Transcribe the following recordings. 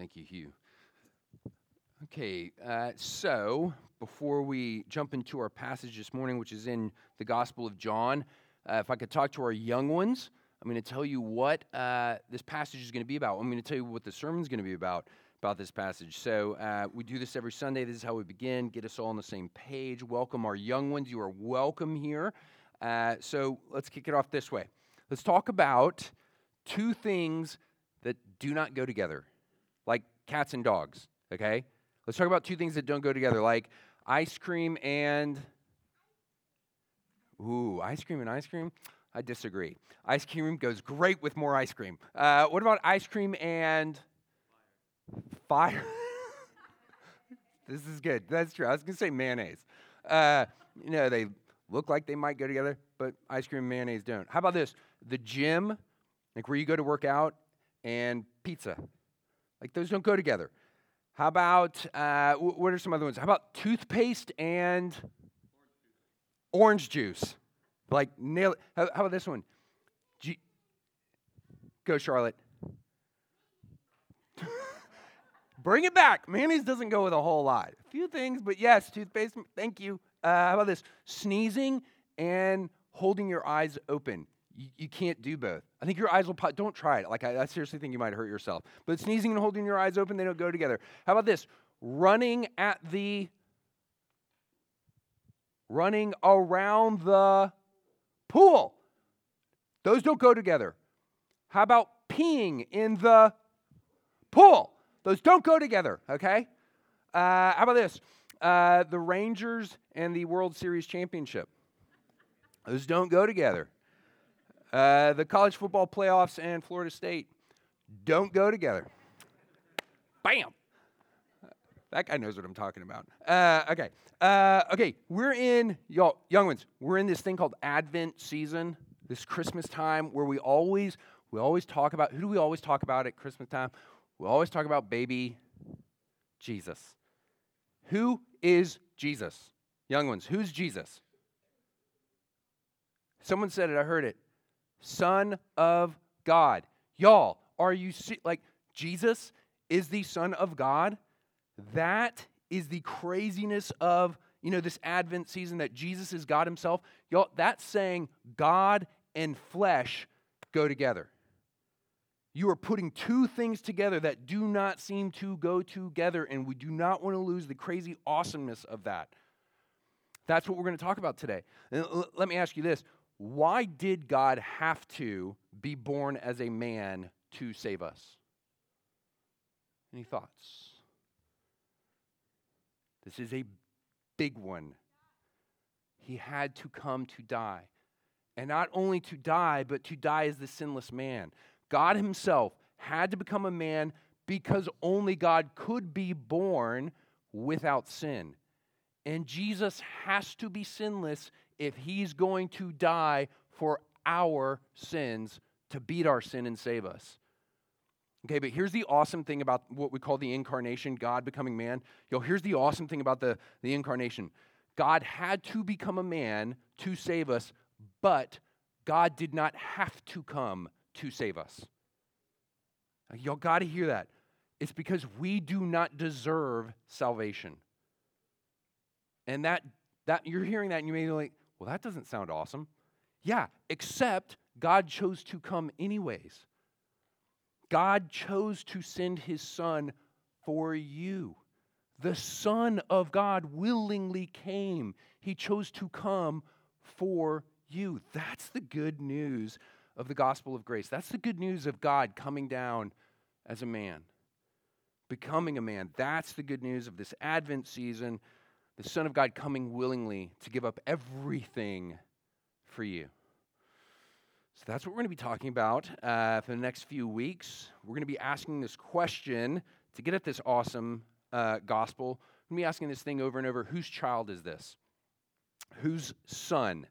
Thank you, Hugh. Okay, uh, so before we jump into our passage this morning, which is in the Gospel of John, uh, if I could talk to our young ones, I'm going to tell you what uh, this passage is going to be about. I'm going to tell you what the sermon is going to be about about this passage. So uh, we do this every Sunday. This is how we begin. Get us all on the same page. Welcome our young ones. You are welcome here. Uh, so let's kick it off this way. Let's talk about two things that do not go together, cats and dogs. Okay. Let's talk about two things that don't go together, like ice cream and ooh, ice cream and ice cream. I disagree. Ice cream goes great with more ice cream. Uh, what about ice cream and fire? this is good. That's true. I was going to say mayonnaise. Uh, you know, they look like they might go together, but ice cream and mayonnaise don't. How about this? The gym, like where you go to work out, and pizza. Like those don't go together. How about, uh, what are some other ones? How about toothpaste and orange juice? Like, nail. How, how about this one? G- Go, Charlotte. Bring it back. Mayonnaise doesn't go with a whole lot. A few things, but yes, toothpaste, thank you. Uh, how about this? Sneezing and holding your eyes open. You, you can't do both. I think your eyes will pop. Don't try it. Like, I, I seriously think you might hurt yourself. But sneezing and holding your eyes open, they don't go together. How about this? Running at the, running around the pool. Those don't go together. How about peeing in the pool? Those don't go together, okay? Uh, how about this? Uh, the Rangers and the World Series championship. Those don't go together. Uh, the college football playoffs and Florida State don't go together. Bam! That guy knows what I'm talking about. Uh, okay. Uh, okay. We're in, y'all, young ones, we're in this thing called Advent season, this Christmas time where we always, we always talk about, who do we always talk about at Christmas time? We always talk about baby Jesus. Who is Jesus? Young ones, who's Jesus? Someone said it, I heard it. Son of God. Y'all, are you see, like Jesus is the Son of God? That is the craziness of, you know, this Advent season that Jesus is God Himself. Y'all, that's saying God and flesh go together. You are putting two things together that do not seem to go together, and we do not want to lose the crazy awesomeness of that. That's what we're going to talk about today. And let me ask you this why did God have to be born as a man to save us? Any thoughts? This is a big one. He had to come to die. And not only to die, but to die as the sinless man. God Himself had to become a man because only God could be born without sin. And Jesus has to be sinless if He's going to die for our sins to beat our sin and save us. Okay, but here's the awesome thing about what we call the incarnation, God becoming man. Yo, here's the awesome thing about the, the incarnation. God had to become a man to save us, but God did not have to come to save us. Y'all got to hear that. It's because we do not deserve salvation. And that, that you're hearing that and you may be like, well, that doesn't sound awesome. Yeah, except God chose to come anyways. God chose to send his son for you. The Son of God willingly came. He chose to come for you. That's the good news of the gospel of grace. That's the good news of God coming down as a man, becoming a man. That's the good news of this Advent season. The Son of God coming willingly to give up everything for you. So that's what we're going to be talking about uh, for the next few weeks. We're going to be asking this question to get at this awesome uh, gospel. We're going to be asking this thing over and over whose child is this? Whose son?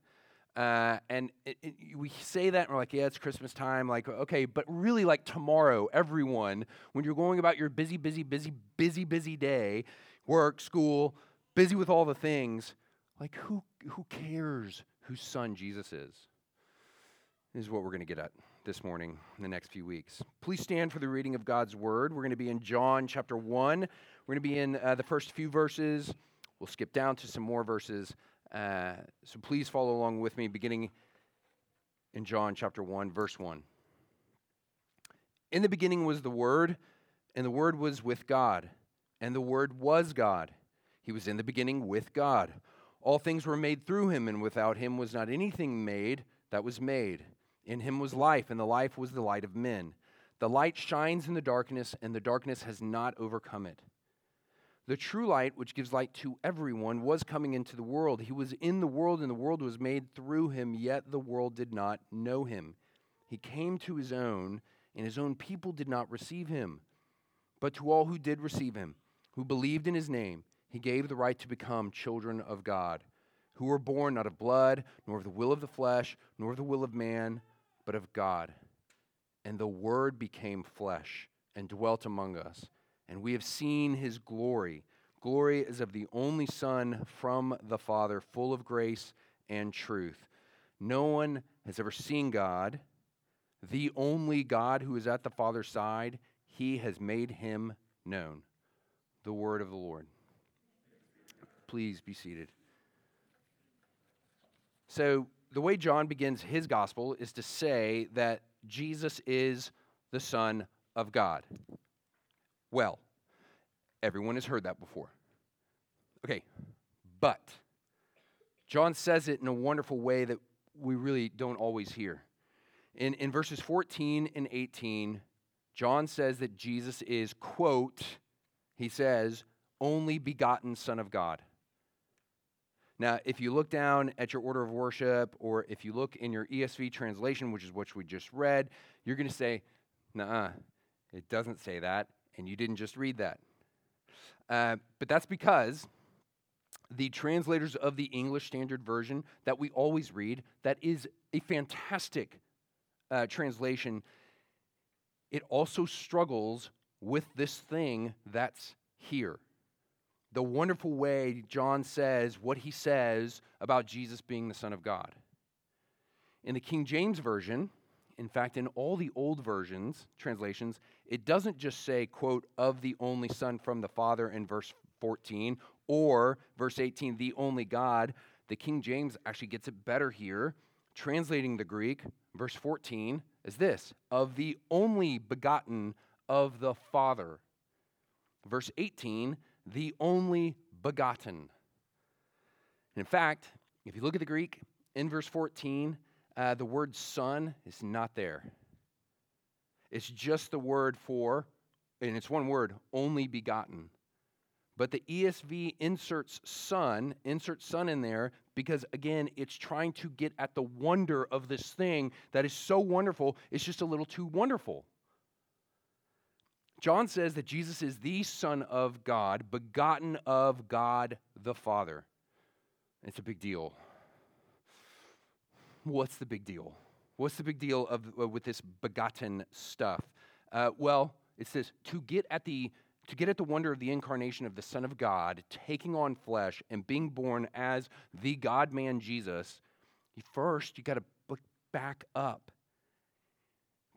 Uh, and it, it, we say that and we're like, yeah, it's Christmas time. Like, okay, but really, like tomorrow, everyone, when you're going about your busy, busy, busy, busy, busy day, work, school, busy with all the things, like, who, who cares whose son Jesus is? This is what we're going to get at this morning in the next few weeks. Please stand for the reading of God's word. We're going to be in John chapter 1. We're going to be in uh, the first few verses. We'll skip down to some more verses. Uh, so please follow along with me, beginning in John chapter 1, verse 1. In the beginning was the Word, and the Word was with God, and the Word was God. He was in the beginning with God. All things were made through him, and without him was not anything made that was made. In him was life, and the life was the light of men. The light shines in the darkness, and the darkness has not overcome it. The true light, which gives light to everyone, was coming into the world. He was in the world, and the world was made through him, yet the world did not know him. He came to his own, and his own people did not receive him. But to all who did receive him, who believed in his name, he gave the right to become children of God, who were born not of blood, nor of the will of the flesh, nor of the will of man but of God. And the Word became flesh and dwelt among us. And we have seen his glory. Glory is of the only Son from the Father, full of grace and truth. No one has ever seen God, the only God who is at the Father's side. He has made him known. The word of the Lord. Please be seated. So, the way John begins his gospel is to say that Jesus is the Son of God. Well, everyone has heard that before. Okay, but John says it in a wonderful way that we really don't always hear. In, in verses 14 and 18, John says that Jesus is, quote, he says, only begotten Son of God. Now, if you look down at your order of worship, or if you look in your ESV translation, which is what we just read, you're going to say, nah, it doesn't say that, and you didn't just read that. Uh, but that's because the translators of the English Standard Version that we always read, that is a fantastic uh, translation, it also struggles with this thing that's here the wonderful way John says what he says about Jesus being the Son of God. In the King James Version, in fact, in all the old versions, translations, it doesn't just say, quote, of the only Son from the Father in verse 14, or verse 18, the only God. The King James actually gets it better here, translating the Greek, verse 14, is this of the only begotten of the Father. Verse 18, the only begotten. in fact, if you look at the Greek, in verse 14, uh, the word son is not there. It's just the word for, and it's one word, only begotten. But the ESV inserts son, inserts son in there because, again, it's trying to get at the wonder of this thing that is so wonderful, it's just a little too wonderful. John says that Jesus is the Son of God, begotten of God the Father. It's a big deal. What's the big deal? What's the big deal of, uh, with this begotten stuff? Uh, well, it's this to get at the to get at the wonder of the incarnation of the Son of God, taking on flesh and being born as the God man Jesus, first you got to back up.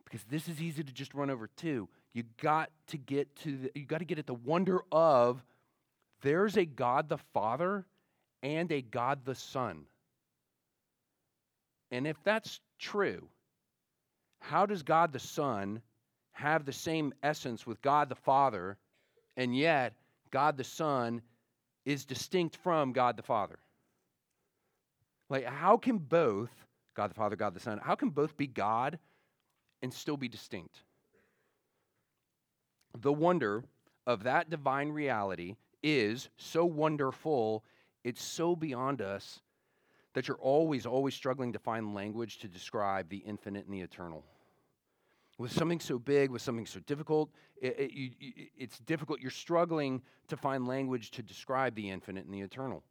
Because this is easy to just run over too you got to get to the, you got to get at the wonder of there's a God the Father and a God the Son. And if that's true, how does God the Son have the same essence with God the Father, and yet God the Son is distinct from God the Father? Like, how can both, God the Father, God the Son, how can both be God and still be distinct? The wonder of that divine reality is so wonderful, it's so beyond us that you're always, always struggling to find language to describe the infinite and the eternal. With something so big, with something so difficult, it, it, you, it's difficult. You're struggling to find language to describe the infinite and the eternal.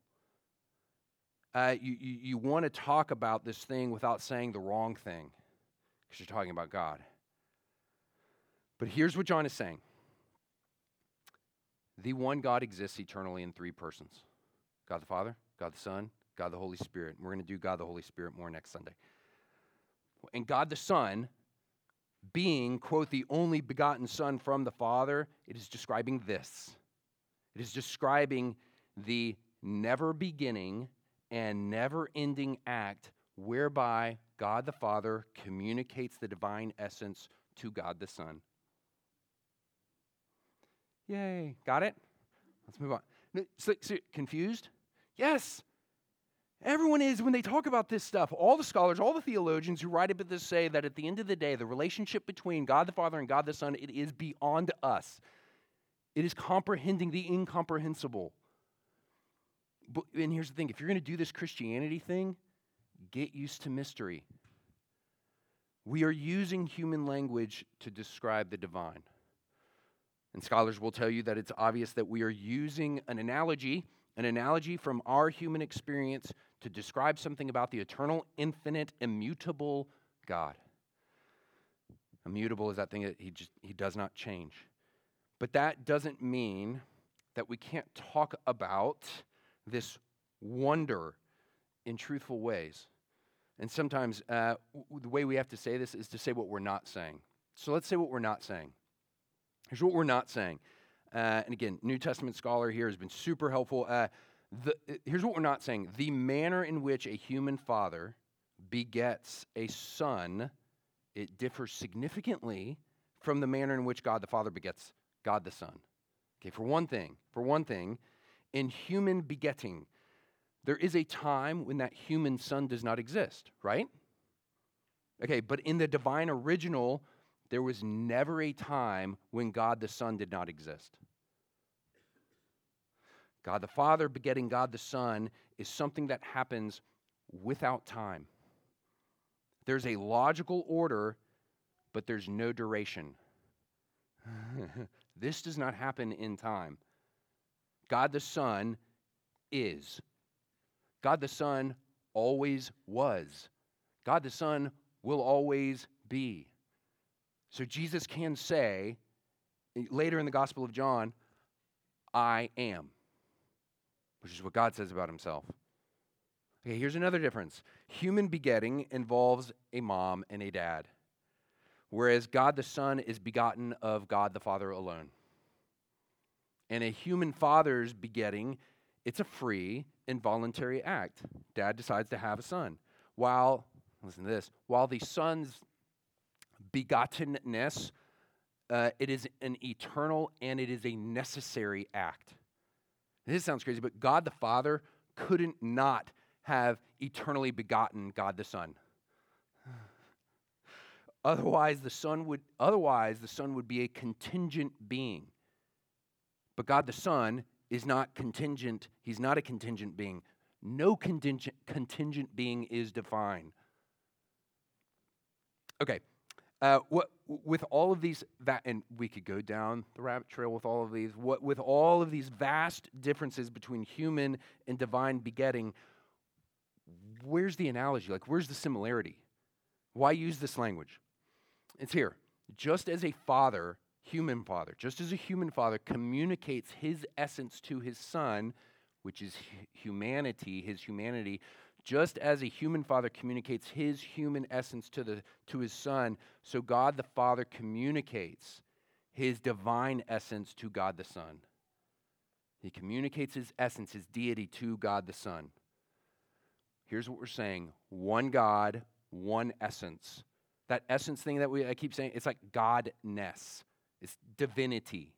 Uh, you you, you want to talk about this thing without saying the wrong thing because you're talking about God. But here's what John is saying the one God exists eternally in three persons God the Father, God the Son, God the Holy Spirit. We're going to do God the Holy Spirit more next Sunday. and God the Son being, quote, the only begotten Son from the Father, it is describing this. It is describing the never beginning and never ending act whereby God the Father communicates the divine essence to God the Son. Yay. Got it? Let's move on. So, so, confused? Yes. Everyone is when they talk about this stuff. All the scholars, all the theologians who write about this say that at the end of the day, the relationship between God the Father and God the Son, it is beyond us. It is comprehending the incomprehensible. But, and here's the thing if you're going to do this Christianity thing, get used to mystery. We are using human language to describe the divine. And scholars will tell you that it's obvious that we are using an analogy, an analogy from our human experience to describe something about the eternal, infinite, immutable God. Immutable is that thing that he just he does not change. But that doesn't mean that we can't talk about this wonder in truthful ways. And sometimes uh, w- the way we have to say this is to say what we're not saying. So let's say what we're not saying. Here's what we're not saying. Uh, and again, New Testament scholar here has been super helpful. Uh, the, uh, here's what we're not saying the manner in which a human father begets a son, it differs significantly from the manner in which God the Father begets God the Son. Okay, for one thing, for one thing, in human begetting, there is a time when that human son does not exist, right? Okay, but in the divine original, there was never a time when God the Son did not exist. God the Father begetting God the Son is something that happens without time. There's a logical order, but there's no duration. this does not happen in time. God the Son is. God the Son always was. God the Son will always be. So Jesus can say later in the Gospel of John, I am, which is what God says about himself. Okay, here's another difference human begetting involves a mom and a dad, whereas God the Son is begotten of God the Father alone. And a human father's begetting, it's a free involuntary act. Dad decides to have a son. While, listen to this, while the son's begottenness, uh, it is an eternal and it is a necessary act. This sounds crazy, but God the Father couldn't not have eternally begotten God the Son. otherwise, the Son would otherwise the Son would be a contingent being. But God the Son is not contingent, he's not a contingent being. No contingent, contingent being is divine. Okay, uh, what, with all of these, that, and we could go down the rabbit trail with all of these, what, with all of these vast differences between human and divine begetting, where's the analogy? Like, where's the similarity? Why use this language? It's here. Just as a father human father, just as a human father communicates his essence to his son, which is humanity, his humanity, just as a human father communicates his human essence to, the, to his son, so God the Father communicates his divine essence to God the Son. He communicates his essence, his deity to God the Son. Here's what we're saying one God, one essence. That essence thing that we, I keep saying, it's like Godness. It's divinity.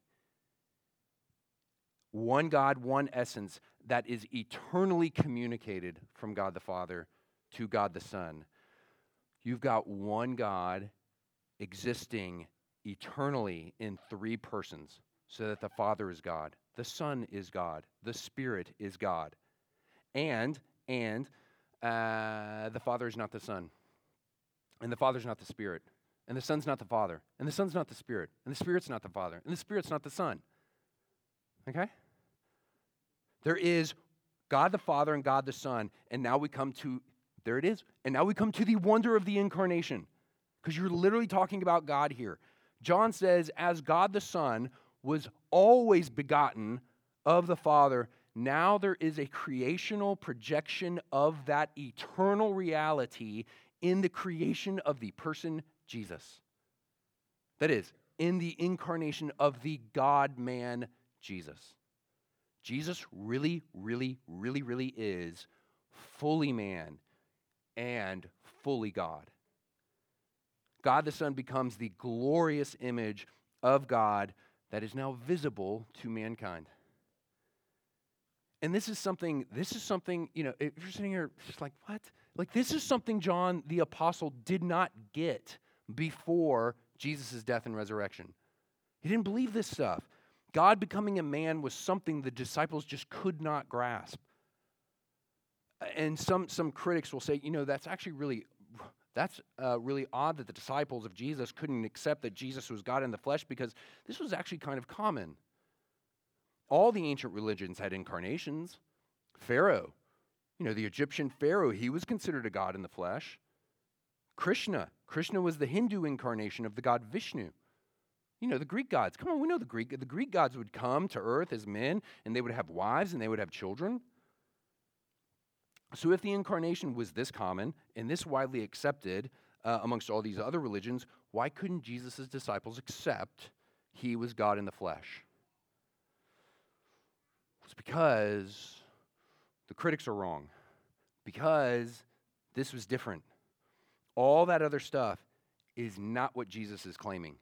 One God, one essence that is eternally communicated from God the Father to God the Son. You've got one God existing eternally in three persons, so that the Father is God, the Son is God, the Spirit is God, and and uh, the Father is not the Son, and the Father is not the Spirit. And the Son's not the Father. And the Son's not the Spirit. And the Spirit's not the Father. And the Spirit's not the Son. Okay? There is God the Father and God the Son. And now we come to, there it is. And now we come to the wonder of the incarnation. Because you're literally talking about God here. John says, as God the Son was always begotten of the Father, now there is a creational projection of that eternal reality in the creation of the person Jesus. That is, in the incarnation of the God man Jesus. Jesus really, really, really, really is fully man and fully God. God the Son becomes the glorious image of God that is now visible to mankind. And this is something, this is something, you know, if you're sitting here just like, what? Like, this is something John the Apostle did not get before Jesus' death and resurrection. He didn't believe this stuff. God becoming a man was something the disciples just could not grasp. And some, some critics will say, you know, that's actually really that's uh, really odd that the disciples of Jesus couldn't accept that Jesus was God in the flesh because this was actually kind of common. All the ancient religions had incarnations. Pharaoh, you know, the Egyptian Pharaoh, he was considered a god in the flesh. Krishna, Krishna was the Hindu incarnation of the god Vishnu. You know, the Greek gods. Come on, we know the Greek. The Greek gods would come to earth as men and they would have wives and they would have children. So, if the incarnation was this common and this widely accepted uh, amongst all these other religions, why couldn't Jesus' disciples accept he was God in the flesh? It's because the critics are wrong. Because this was different. All that other stuff is not what Jesus is claiming.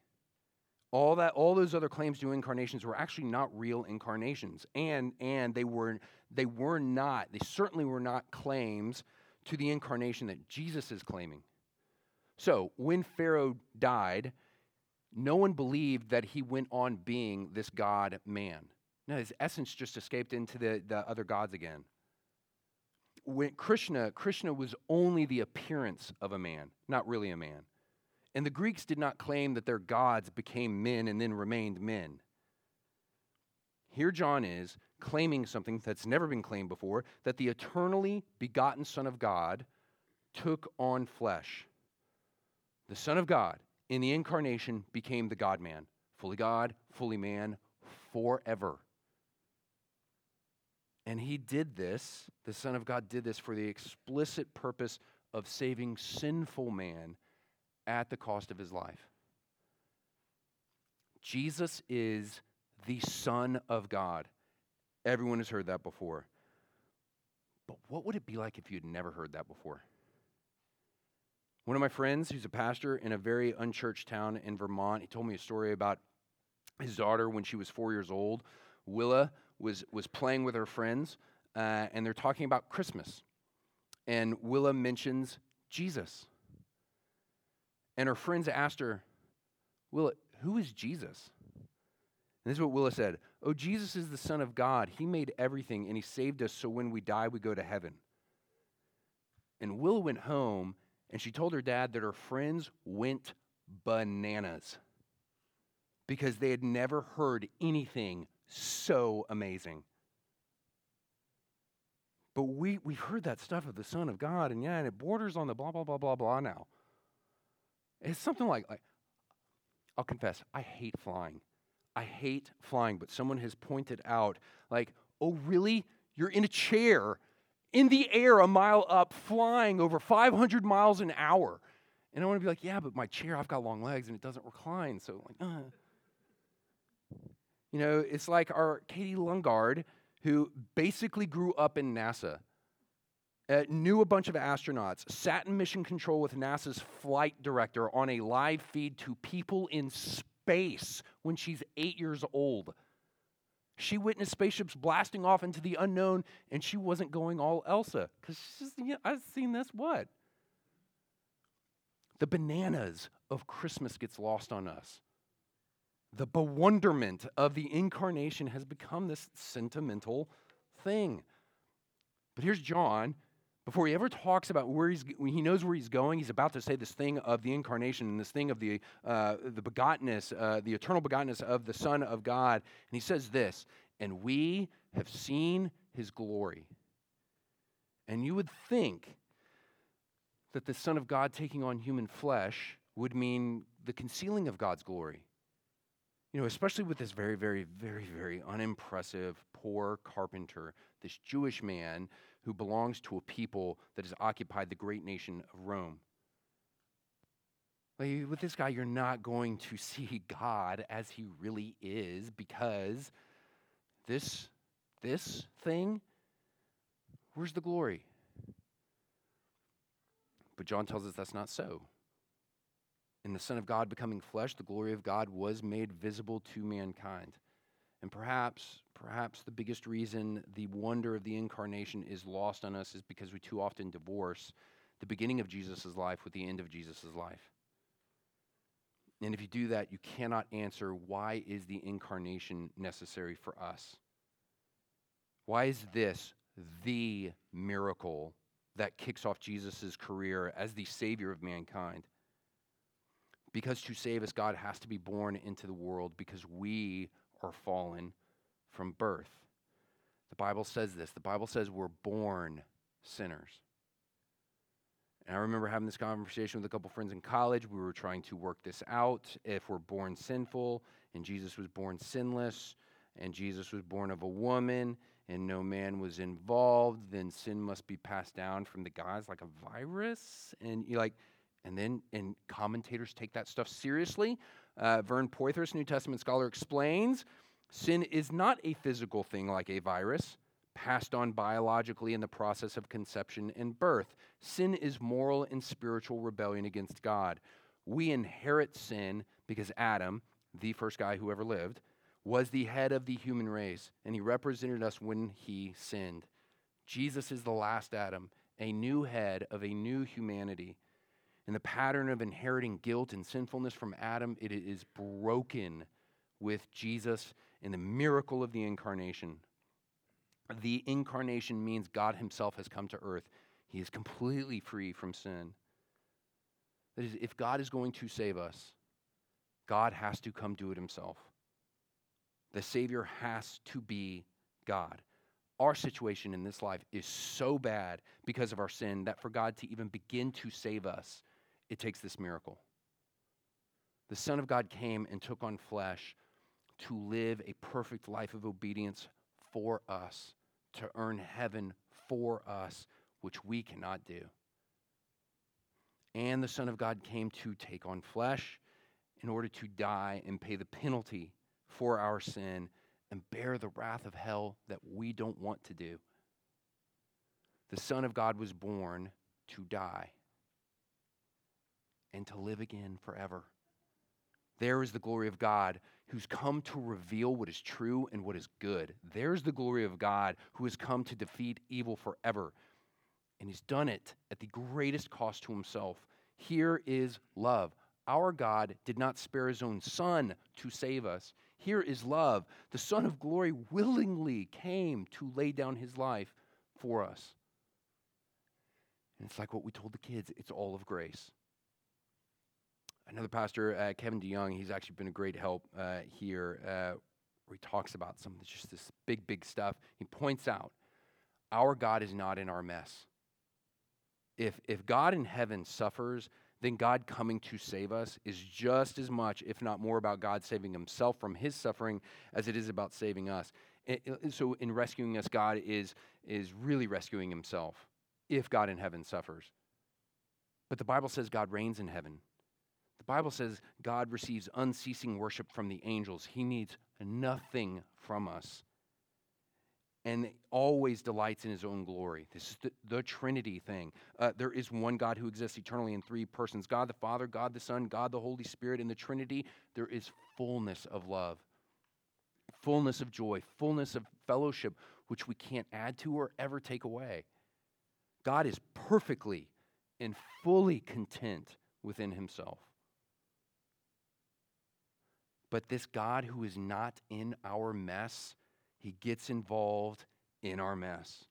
All that all those other claims to incarnations were actually not real incarnations. And and they were they were not, they certainly were not claims to the incarnation that Jesus is claiming. So, when Pharaoh died, no one believed that he went on being this God man. No, his essence just escaped into the, the other gods again. When Krishna, Krishna was only the appearance of a man, not really a man. And the Greeks did not claim that their gods became men and then remained men. Here John is claiming something that's never been claimed before that the eternally begotten Son of God took on flesh. The Son of God in the incarnation became the God man, fully God, fully man, forever. And he did this, the Son of God did this for the explicit purpose of saving sinful man at the cost of his life. Jesus is the Son of God. Everyone has heard that before. But what would it be like if you'd never heard that before? One of my friends, who's a pastor in a very unchurched town in Vermont, he told me a story about his daughter when she was four years old. Willa was, was playing with her friends, uh, and they're talking about Christmas. And Willa mentions Jesus. And her friends asked her, Willa, who is Jesus? And this is what Willa said Oh, Jesus is the Son of God. He made everything and He saved us so when we die, we go to heaven. And Willa went home and she told her dad that her friends went bananas because they had never heard anything so amazing. But we, we've heard that stuff of the Son of God, and yeah, and it borders on the blah, blah, blah, blah, blah now. It's something like, like I'll confess, I hate flying. I hate flying, but someone has pointed out, like, oh, really? You're in a chair in the air a mile up, flying over 500 miles an hour. And I want to be like, yeah, but my chair, I've got long legs and it doesn't recline. So, like, uh. You know, it's like our Katie Lundgaard, who basically grew up in NASA, uh, knew a bunch of astronauts, sat in mission control with NASA's flight director on a live feed to people in space when she's eight years old. She witnessed spaceships blasting off into the unknown, and she wasn't going all Elsa because she's, you know, I've seen this. What? The bananas of Christmas gets lost on us. The bewilderment of the incarnation has become this sentimental thing. But here's John before he ever talks about where he's, he knows where he's going, he's about to say this thing of the incarnation and this thing of the, uh, the begottenness, uh, the eternal begottenness of the Son of God. And he says this, and we have seen his glory. And you would think that the Son of God taking on human flesh would mean the concealing of God's glory. You know, especially with this very, very, very, very unimpressive, poor carpenter, this Jewish man who belongs to a people that has occupied the great nation of Rome. Like, with this guy, you're not going to see God as he really is because this, this thing, where's the glory? But John tells us that's not so. In the Son of God becoming flesh, the glory of God was made visible to mankind. And perhaps, perhaps the biggest reason the wonder of the incarnation is lost on us is because we too often divorce the beginning of Jesus' life with the end of Jesus' life. And if you do that, you cannot answer why is the incarnation necessary for us? Why is this the miracle that kicks off Jesus' career as the Savior of mankind? Because to save us, God has to be born into the world because we are fallen from birth. The Bible says this the Bible says we're born sinners. And I remember having this conversation with a couple friends in college. We were trying to work this out. If we're born sinful and Jesus was born sinless and Jesus was born of a woman and no man was involved, then sin must be passed down from the gods like a virus. And you like, and then and commentators take that stuff seriously. Uh, Vern Poythress, New Testament scholar, explains sin is not a physical thing like a virus passed on biologically in the process of conception and birth. Sin is moral and spiritual rebellion against God. We inherit sin because Adam, the first guy who ever lived, was the head of the human race, and he represented us when he sinned. Jesus is the last Adam, a new head of a new humanity. In the pattern of inheriting guilt and sinfulness from Adam, it is broken with Jesus in the miracle of the incarnation. The incarnation means God Himself has come to earth. He is completely free from sin. That is, if God is going to save us, God has to come do it Himself. The Savior has to be God. Our situation in this life is so bad because of our sin that for God to even begin to save us, it takes this miracle. The Son of God came and took on flesh to live a perfect life of obedience for us, to earn heaven for us, which we cannot do. And the Son of God came to take on flesh in order to die and pay the penalty for our sin and bear the wrath of hell that we don't want to do. The Son of God was born to die and to live again forever. There is the glory of God who's come to reveal what is true and what is good. There's the glory of God who has come to defeat evil forever. And he's done it at the greatest cost to himself. Here is love. Our God did not spare his own son to save us. Here is love. The Son of Glory willingly came to lay down his life for us. And it's like what we told the kids it's all of grace another pastor, uh, Kevin DeYoung, he's actually been a great help uh, here uh, where he talks about some of just this big, big stuff. He points out our God is not in our mess. If, if God in heaven suffers, then God coming to save us is just as much, if not more, about God saving himself from his suffering as it is about saving us. And so, in rescuing us, God is, is really rescuing himself if God in heaven suffers. But the Bible says God reigns in heaven. The Bible says God receives unceasing worship from the angels. He needs nothing from us and always delights in his own glory. This is the, the Trinity thing. Uh, there is one God who exists eternally in three persons God the Father, God the Son, God the Holy Spirit. In the Trinity, there is fullness of love, fullness of joy, fullness of fellowship, which we can't add to or ever take away. God is perfectly and fully content within himself. But this God who is not in our mess, he gets involved in our mess.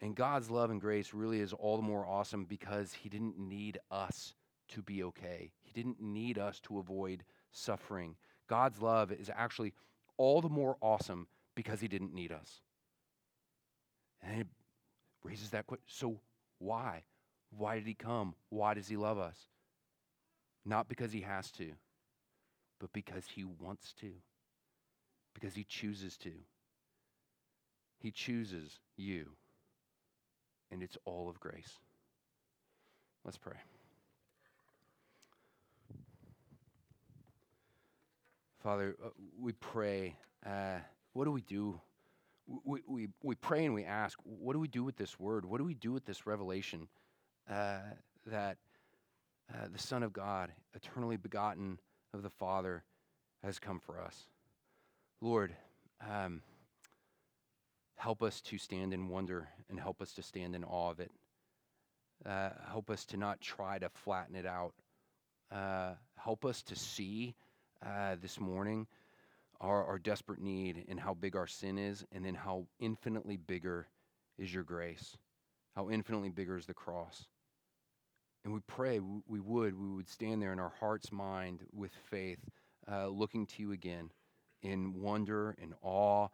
And God's love and grace really is all the more awesome because he didn't need us to be okay. He didn't need us to avoid suffering. God's love is actually all the more awesome because he didn't need us. And it raises that question so why? Why did he come? Why does he love us? Not because he has to but because He wants to, because He chooses to. He chooses you, and it's all of grace. Let's pray. Father, uh, we pray. Uh, what do we do? We, we, we pray and we ask, what do we do with this word? What do we do with this revelation uh, that uh, the Son of God, eternally begotten of the Father, has come for us? Lord, um, help us to stand in wonder and help us to stand in awe of it. Uh, help us to not try to flatten it out. Uh, help us to see uh, this morning our, our desperate need and how big our sin is, and then how infinitely bigger is your grace, how infinitely bigger is the cross. And we pray we would, we would stand there in our heart's mind with faith, uh, looking to you again in wonder and awe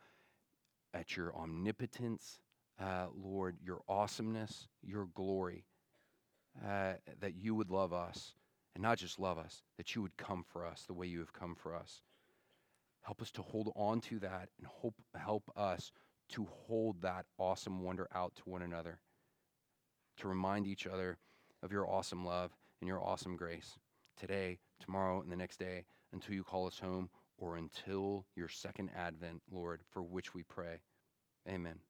at your omnipotence, uh, Lord, your awesomeness, your glory, uh, that you would love us, and not just love us, that you would come for us the way you have come for us. Help us to hold on to that and hope, help us to hold that awesome wonder out to one another, to remind each other of your awesome love and your awesome grace today, tomorrow, and the next day until you call us home or until your second advent, Lord, for which we pray. Amen.